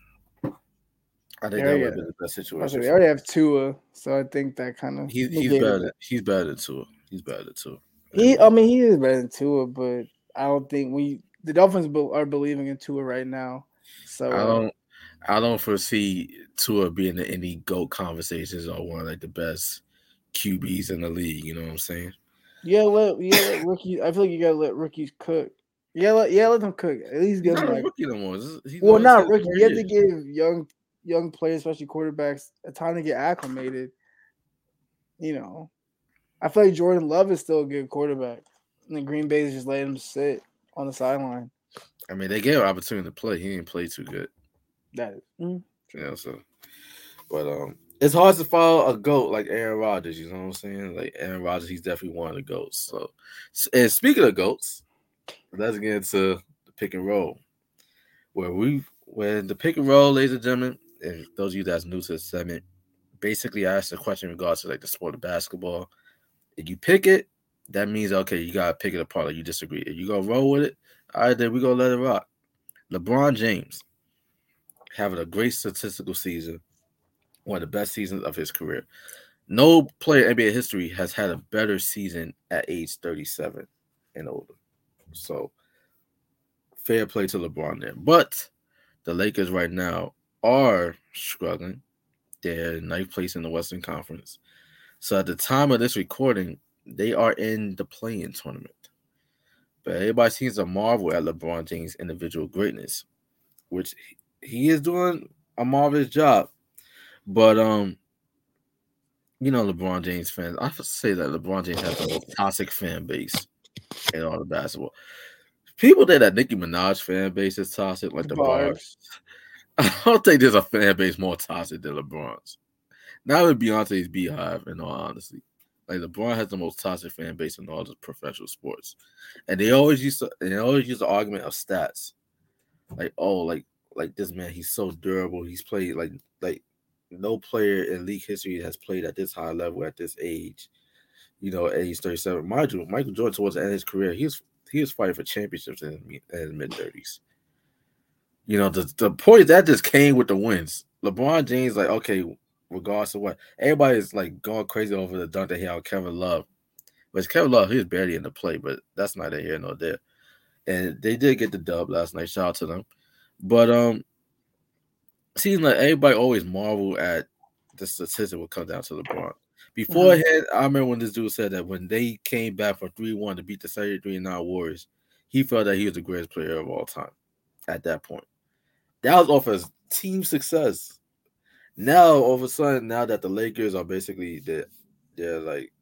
I think that would have been the best situation. Oh, they already have Tua, so I think that kind of he's, he's better. Than, he's better than Tua. He's better than Tua. He, I mean, he is better than Tua, but I don't think we the Dolphins are believing in Tua right now. So I don't, I don't foresee Tua being in any goat conversations or one of like the best QBs in the league. You know what I'm saying? Yeah, let yeah let rookies. I feel like you gotta let rookies cook. Yeah, let, yeah, let them cook. At least give them like, rookie no more. He's well, not rookie. You have to give young young players, especially quarterbacks, a time to get acclimated. You know, I feel like Jordan Love is still a good quarterback, and the Green Bay is just letting him sit on the sideline. I mean, they gave him opportunity to play. He didn't play too good. That is. Mm. Yeah, so, but um, it's hard to follow a goat like Aaron Rodgers. You know what I'm saying? Like Aaron Rodgers, he's definitely one of the goats. So, and speaking of goats, let's get into the pick and roll, where we when the pick and roll, ladies and gentlemen, and those of you that's new to the segment, basically I asked a question in regards to like the sport of basketball. If you pick it, that means okay, you gotta pick it apart. Like you disagree. If you go roll with it, all right, then we gonna let it rock. LeBron James having a great statistical season, one of the best seasons of his career. No player in NBA history has had a better season at age 37 and older. So fair play to LeBron there. But the Lakers right now are struggling. They're ninth place in the Western Conference. So at the time of this recording, they are in the play-in tournament. But everybody seems to marvel at LeBron James' individual greatness, which he is doing a marvelous job. But um, you know, LeBron James fans, I say that LeBron James has the most toxic fan base in all the basketball. People think that Nicki Minaj fan base is toxic, like the bars. [laughs] I don't think there's a fan base more toxic than LeBron's. Not even Beyonce's Beehive, in all honesty. Like LeBron has the most toxic fan base in all the professional sports, and they always used to. And they always use the argument of stats, like oh, like like this man, he's so durable. He's played like like no player in league history has played at this high level at this age. You know, age 37. Mind you, Michael Jordan towards the end of his career, he was he was fighting for championships in, in mid 30s. You know, the, the point that just came with the wins. LeBron James, like, okay, regardless of what, everybody's like going crazy over the dunk that he had Kevin Love. But Kevin Love, he was barely in the play, but that's neither here nor there. And they did get the dub last night. Shout out to them. But um, seems like everybody always marvel at the statistic will come down to LeBron. Beforehand, mm-hmm. I remember when this dude said that when they came back from 3 1 to beat the 33 and 9 Warriors, he felt that he was the greatest player of all time at that point. That was off his team success. Now, all of a sudden, now that the Lakers are basically they're, they're like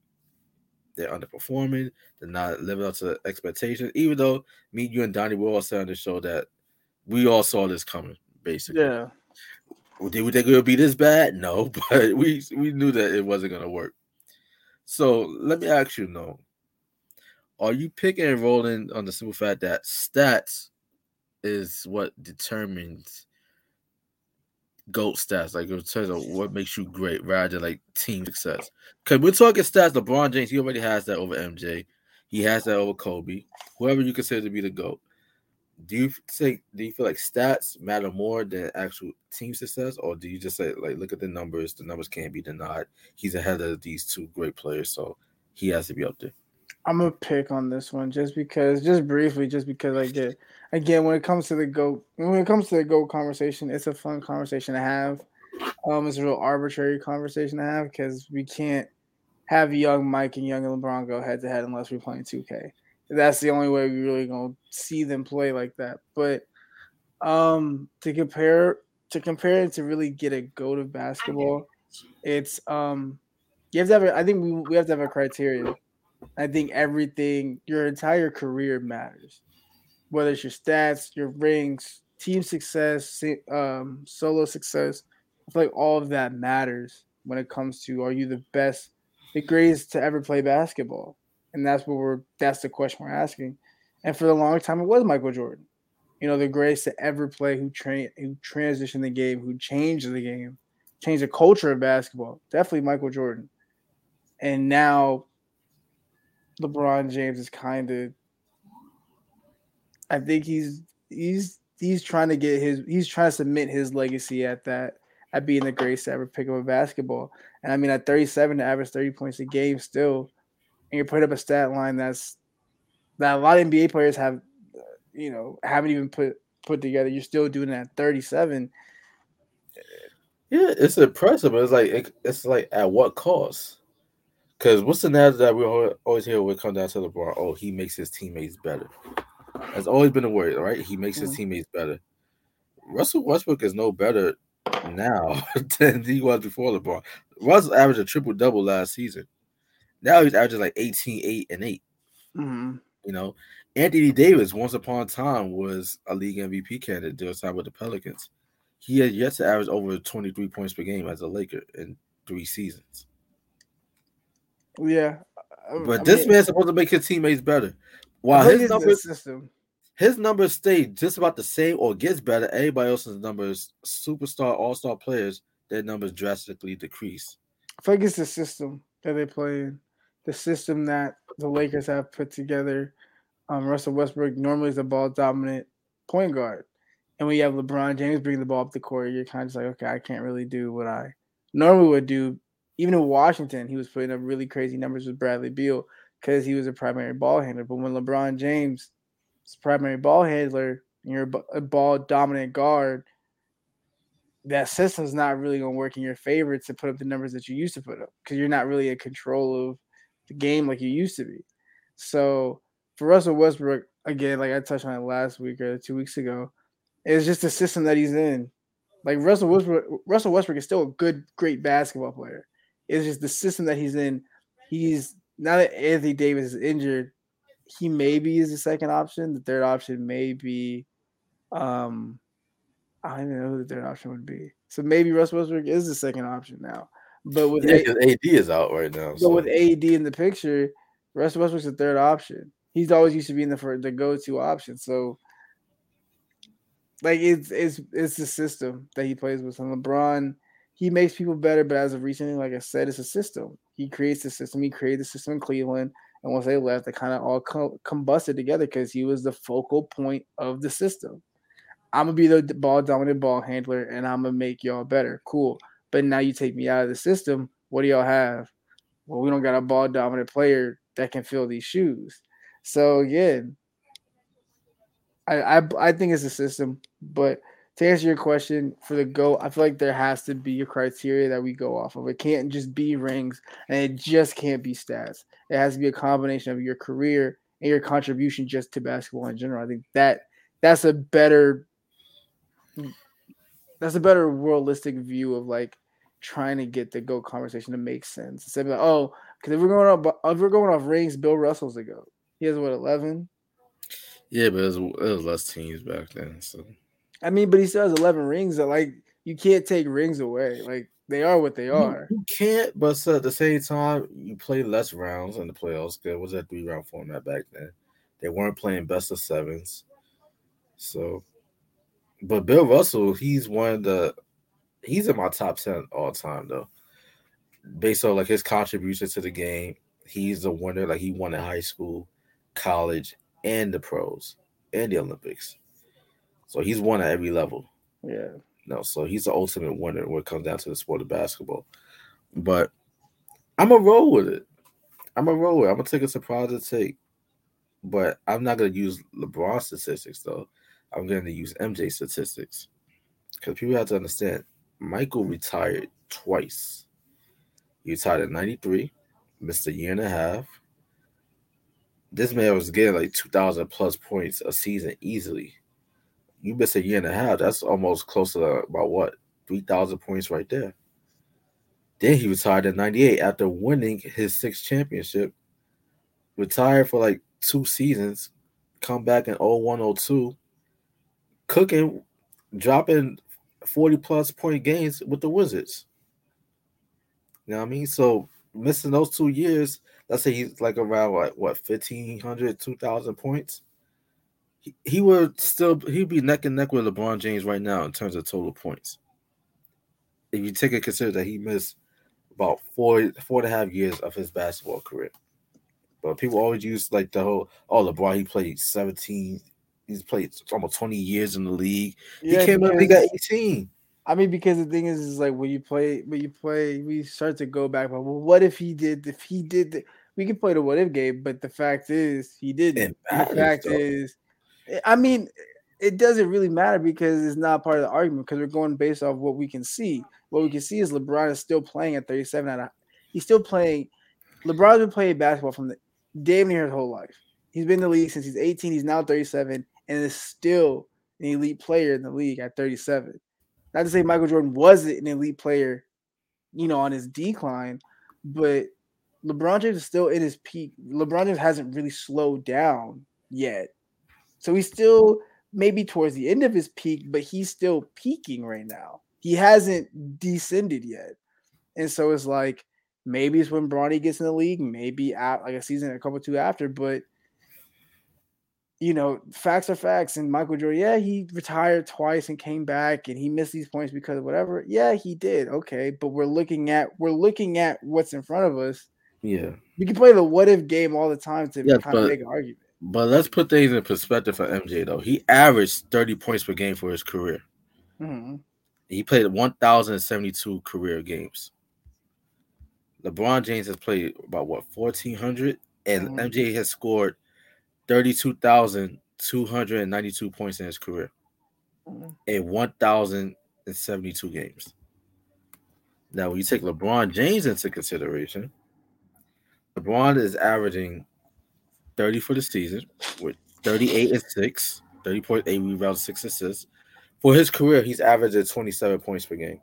they're underperforming, they're not living up to expectations. Even though me, you, and Donnie were all saying on the show that we all saw this coming, basically. Yeah. Did we think it would be this bad? No, [laughs] but we we knew that it wasn't gonna work. So let me ask you, no. Are you picking and rolling on the simple fact that stats is what determines GOAT stats, like in terms of what makes you great rather than like team success? Because we're talking stats, LeBron James, he already has that over MJ. He has that over Kobe, whoever you consider to be the GOAT do you think do you feel like stats matter more than actual team success, or do you just say like look at the numbers? The numbers can't be denied. He's ahead of these two great players, so he has to be up there. I'm gonna pick on this one just because, just briefly, just because I get again when it comes to the goat, when it comes to the goat conversation, it's a fun conversation to have. Um, it's a real arbitrary conversation to have because we can't have young Mike and young LeBron go head to head unless we're playing 2K. That's the only way we really gonna see them play like that. But um, to compare to compare it to really get a go to basketball, it's um, you have to have. A, I think we we have to have a criteria. I think everything, your entire career matters, whether it's your stats, your rings, team success, um, solo success. I feel like all of that matters when it comes to are you the best, the greatest to ever play basketball, and that's what we're that's the question we're asking. And for the long time, it was Michael Jordan, you know, the greatest to ever play, who trained, who transitioned the game, who changed the game, changed the culture of basketball. Definitely Michael Jordan. And now LeBron James is kind of I think he's he's he's trying to get his he's trying to submit his legacy at that at being the greatest to ever pick up a basketball. And I mean at 37 to average 30 points a game still, and you're putting up a stat line that's that a lot of NBA players have you know haven't even put put together. You're still doing that at 37. Yeah, it's impressive, but it's like it's like at what cost? Because what's the narrative that we always hear when it comes down to LeBron? Oh, he makes his teammates better. That's always been a word, right? He makes his mm-hmm. teammates better. Russell Westbrook is no better now [laughs] than he was before LeBron. Russell averaged a triple double last season. Now he's averaging like 18, 8, and 8. Mm-hmm. You know, Anthony Davis, once upon a time, was a league MVP candidate during time with the Pelicans. He had yet to average over 23 points per game as a Laker in three seasons. Yeah, but I this mean, man's supposed to make his teammates better. While his numbers, system. his numbers stay just about the same or gets better. Everybody else's numbers, superstar, all star players, their numbers drastically decrease. I think it's the system that they play in, the system that the Lakers have put together. Um, Russell Westbrook normally is a ball dominant point guard, and when you have LeBron James bringing the ball up the court, you're kind of just like, okay, I can't really do what I normally would do even in Washington, he was putting up really crazy numbers with Bradley Beal because he was a primary ball handler. But when LeBron James is primary ball handler and you're a ball dominant guard, that system's not really going to work in your favor to put up the numbers that you used to put up because you're not really in control of the game like you used to be. So for Russell Westbrook, again, like I touched on it last week or two weeks ago, it's just the system that he's in. Like Russell Westbrook, Russell Westbrook is still a good, great basketball player. It's just the system that he's in. He's now that Anthony Davis is injured, he maybe is the second option. The third option may be, um, I don't even know who the third option would be. So maybe Russell Westbrook is the second option now. But with yeah, A- AD is out right now. So. But with AD in the picture, Russ Westbrook's the third option. He's always used to being the for the go to option. So like it's it's it's the system that he plays with. And LeBron he makes people better. But as of recently, like I said, it's a system. He creates the system. He created the system in Cleveland. And once they left, they kind of all co- combusted together because he was the focal point of the system. I'm gonna be the ball dominant ball handler, and I'm gonna make y'all better. Cool. But now you take me out of the system. What do y'all have? Well, we don't got a ball dominant player that can fill these shoes. So again, I I, I think it's a system, but to answer your question for the go, I feel like there has to be a criteria that we go off of. It can't just be rings and it just can't be stats. It has to be a combination of your career and your contribution just to basketball in general. I think that that's a better that's a better realistic view of like trying to get the go conversation to make sense. Instead of like, oh, because if we're going off if we're going off rings, Bill Russell's a go. He has what eleven. Yeah, but it was, it was less teams back then, so. I mean, but he still has 11 rings. That like you can't take rings away. Like they are what they are. You, can't, but so at the same time, you play less rounds in the playoffs. It was that three round format back then. They weren't playing best of sevens. So, but Bill Russell, he's one of the, he's in my top 10 all time, though. Based on like his contribution to the game, he's a winner. Like he won in high school, college, and the pros and the Olympics. So he's won at every level. Yeah. No, so he's the ultimate winner when it comes down to the sport of basketball. But I'm a roll with it. I'm gonna roll it. I'm gonna take a surprise to take, but I'm not gonna use LeBron statistics though. I'm gonna use MJ statistics because people have to understand. Michael retired twice. He retired at 93, missed a year and a half. This man was getting like 2,000 plus points a season easily. You miss a year and a half, that's almost close to about what 3,000 points right there. Then he retired in 98 after winning his sixth championship. Retired for like two seasons, come back in 01 02, cooking, dropping 40 plus point games with the Wizards. You know what I mean? So missing those two years, let's say he's like around like what 1500, 2000 points. He, he would still he'd be neck and neck with LeBron James right now in terms of total points. If you take a consider that he missed about four four and a half years of his basketball career. But people always use like the whole oh LeBron he played 17 he's played almost 20 years in the league. Yeah, he came the league at 18. I mean, because the thing is, is like when you play, when you play, we start to go back. But well, what if he did? If he did, the, we can play the what if game. But the fact is, he didn't. The fact though. is, I mean, it doesn't really matter because it's not part of the argument because we're going based off what we can see. What we can see is LeBron is still playing at 37. At a, he's still playing. LeBron's been playing basketball from the damn near his whole life. He's been in the league since he's 18. He's now 37 and is still an elite player in the league at 37. Not to say Michael Jordan wasn't an elite player, you know, on his decline, but LeBron James is still in his peak. LeBron James hasn't really slowed down yet. So he's still maybe towards the end of his peak, but he's still peaking right now. He hasn't descended yet. And so it's like maybe it's when Bronny gets in the league, maybe at like a season, a couple two after, but you know, facts are facts. And Michael Jordan, yeah, he retired twice and came back and he missed these points because of whatever. Yeah, he did. Okay. But we're looking at we're looking at what's in front of us. Yeah. We can play the what if game all the time to kind but, of make an argument. But let's put things in perspective for MJ though. He averaged 30 points per game for his career. Mm-hmm. He played 1,072 career games. LeBron James has played about what 1,400, and mm-hmm. MJ has scored 32,292 points in his career mm-hmm. in 1,072 games. Now, when you take LeBron James into consideration, LeBron is averaging 30 for the season with 38 and 6, 30.8 rebounds, 6 assists. For his career, he's averaging 27 points per game.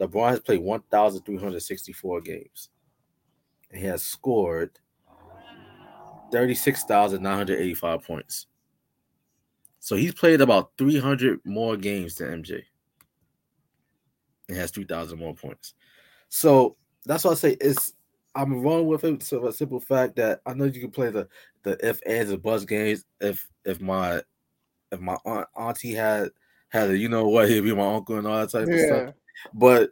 LeBron has played 1,364 games. And he has scored 36,985 points. So he's played about 300 more games than MJ. And has 3,000 more points. So that's why I say it's I'm wrong with it. So a simple fact that I know you can play the the if ands and buzz games. If if my if my aunt auntie had had a, you know what [laughs] he'd be my uncle and all that type yeah. of stuff. But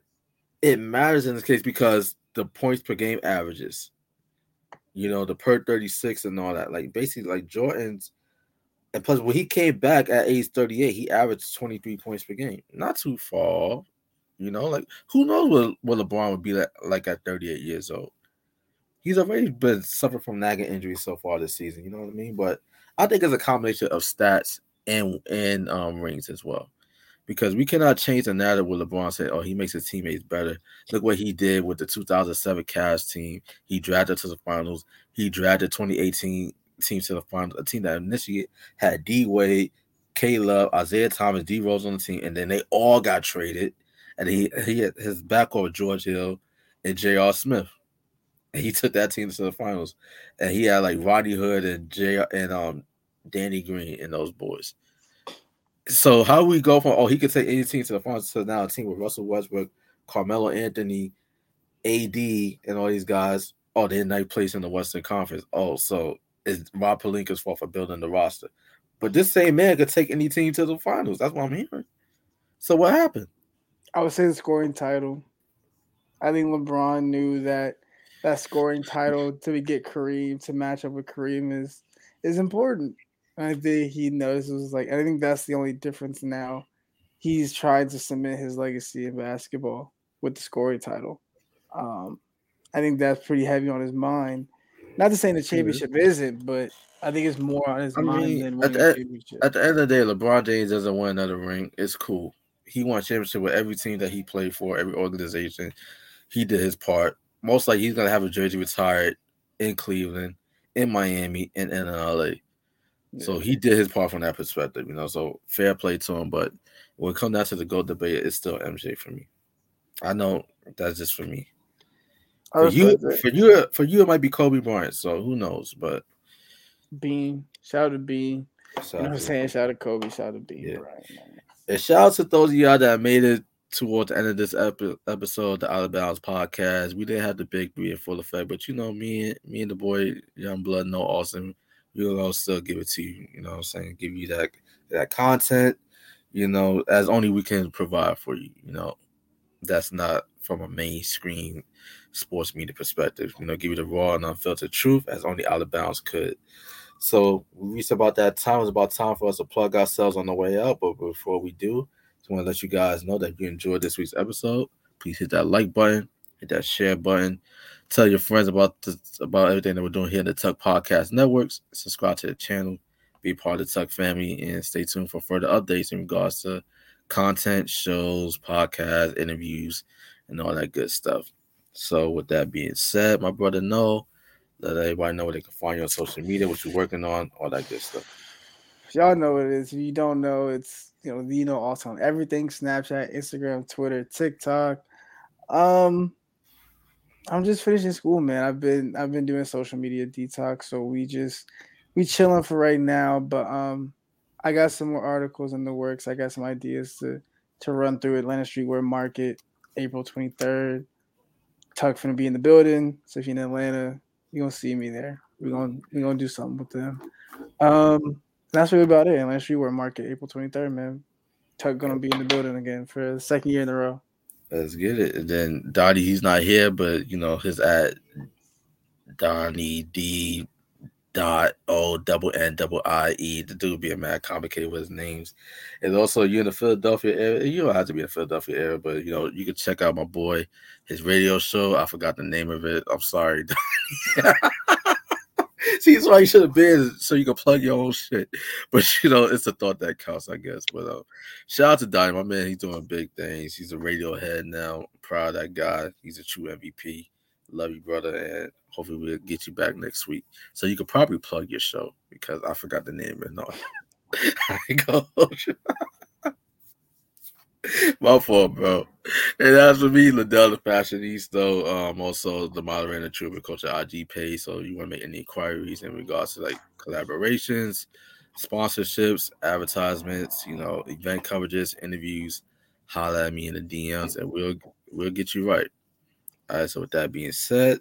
it matters in this case because the points per game averages you know, the per 36 and all that. Like basically like Jordan's and plus when he came back at age 38, he averaged 23 points per game. Not too far. You know, like who knows what, what LeBron would be like, like at 38 years old. He's already been suffering from nagging injuries so far this season, you know what I mean? But I think it's a combination of stats and and um rings as well because we cannot change the narrative with LeBron said, "Oh, he makes his teammates better." Look what he did with the 2007 Cavs team. He drafted to the finals. He drafted 2018 team to the finals. A team that initially had D Wade, K Love, Isaiah Thomas, D Rose on the team, and then they all got traded. And he he had his backcourt George Hill and J.R. Smith. And he took that team to the finals. And he had like Rodney Hood and J and um Danny Green and those boys. So how we go from oh he could take any team to the finals to now a team with Russell Westbrook, Carmelo Anthony, AD, and all these guys. Oh, they're ninth place in the Western Conference. Oh, so it's Rob Pelinka's fault for building the roster. But this same man could take any team to the finals. That's what I'm hearing. So what happened? I would say the scoring title. I think LeBron knew that that scoring title to get Kareem to match up with Kareem is is important. I think he knows it was like I think that's the only difference now. He's trying to cement his legacy in basketball with the scoring title. Um, I think that's pretty heavy on his mind. Not to say the championship isn't, but I think it's more on his I mind mean, than at the- championship. At the end of the day, LeBron James doesn't win another ring. It's cool. He won championship with every team that he played for, every organization. He did his part. Most likely, he's gonna have a jersey retired in Cleveland, in Miami, and in LA. So he did his part from that perspective, you know. So fair play to him. But when it comes down to the GOAT debate, it's still MJ for me. I know that's just for me. For you, that. for you, for you, it might be Kobe Bryant. So who knows? But Bean, shout out to Bean. shout You know what out I'm to- saying? Shout out to Kobe. Shout out to Bean. Yeah. Man. And shout out to those of y'all that made it toward the end of this epi- episode, the Outta Bounds podcast. We didn't have the big three in full effect, but you know, me and me and the boy Young Blood Noel Austin. Gonna still give it to you. You know what I'm saying? Give you that that content, you know, as only we can provide for you. You know, that's not from a mainstream sports media perspective. You know, give you the raw and unfiltered truth as only Outta Bounds could. So we reached about that time. It's about time for us to plug ourselves on the way out. But before we do, just want to let you guys know that if you enjoyed this week's episode, please hit that like button, hit that share button, tell your friends about the, about everything that we're doing here in the Tuck Podcast Networks. Subscribe to the channel, be part of the Tuck family, and stay tuned for further updates in regards to content, shows, podcasts, interviews, and all that good stuff. So, with that being said, my brother, know let everybody know where they can find you on social media, what you're working on, all that good stuff. Y'all know what it is. If you don't know, it's you know, you know also on everything: Snapchat, Instagram, Twitter, TikTok. Um, I'm just finishing school, man. I've been I've been doing social media detox, so we just we chilling for right now. But um, I got some more articles in the works. I got some ideas to to run through Atlanta Streetwear Market, April 23rd. Tuck finna be in the building, so if you're in Atlanta, you're gonna see me there. We're gonna we're gonna do something with them. Um, that's really about it. Atlanta Streetwear Market, April 23rd, man. Tuck gonna be in the building again for the second year in a row. Let's get it. And then Dottie, he's not here, but you know his at Donnie D dot O double N double I E. The dude being mad complicated with his names. And also you in the Philadelphia area. You don't have to be in the Philadelphia area, but you know, you can check out my boy, his radio show. I forgot the name of it. I'm sorry. [laughs] [laughs] [laughs] See, it's why you should have been so you can plug your own shit. But you know, it's the thought that counts, I guess. But uh, shout out to Donnie, my man. He's doing big things. He's a radio head now. I'm proud of that guy. He's a true MVP. Love you, brother, and hopefully we'll get you back next week. So you could probably plug your show because I forgot the name it. No, [laughs] I you. [laughs] My fault, bro. And as for me, Ladale the Fashionista, um, also the moderator and True Culture IG page. So you want to make any inquiries in regards to like collaborations, sponsorships, advertisements, you know, event coverages, interviews, holla at me in the DMs and we'll we'll get you right. All right, so with that being said,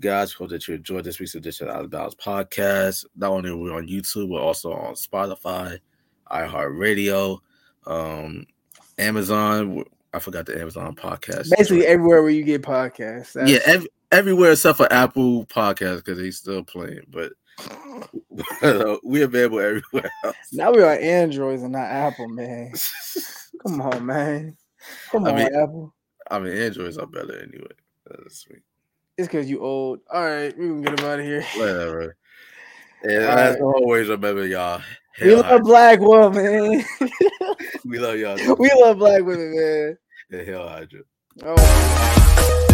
guys, hope that you enjoyed this week's edition of Out of podcast. Not only are we on YouTube, but also on Spotify, iHeartRadio, um, Amazon. I forgot the Amazon podcast. Basically everywhere where you get podcasts. That's- yeah, ev- everywhere except for Apple Podcast because he's still playing. But [laughs] we're available everywhere else. now we're Androids and not Apple, man. [laughs] Come on, man. Come I on, mean- Apple. I mean, Androids are better anyway. That's sweet. It's because you old. All right, we can get him out of here. Whatever. [laughs] And All as right. always, remember y'all. We love black women. [laughs] we love y'all. [laughs] we love black women, man. The hell, Hydra. Oh.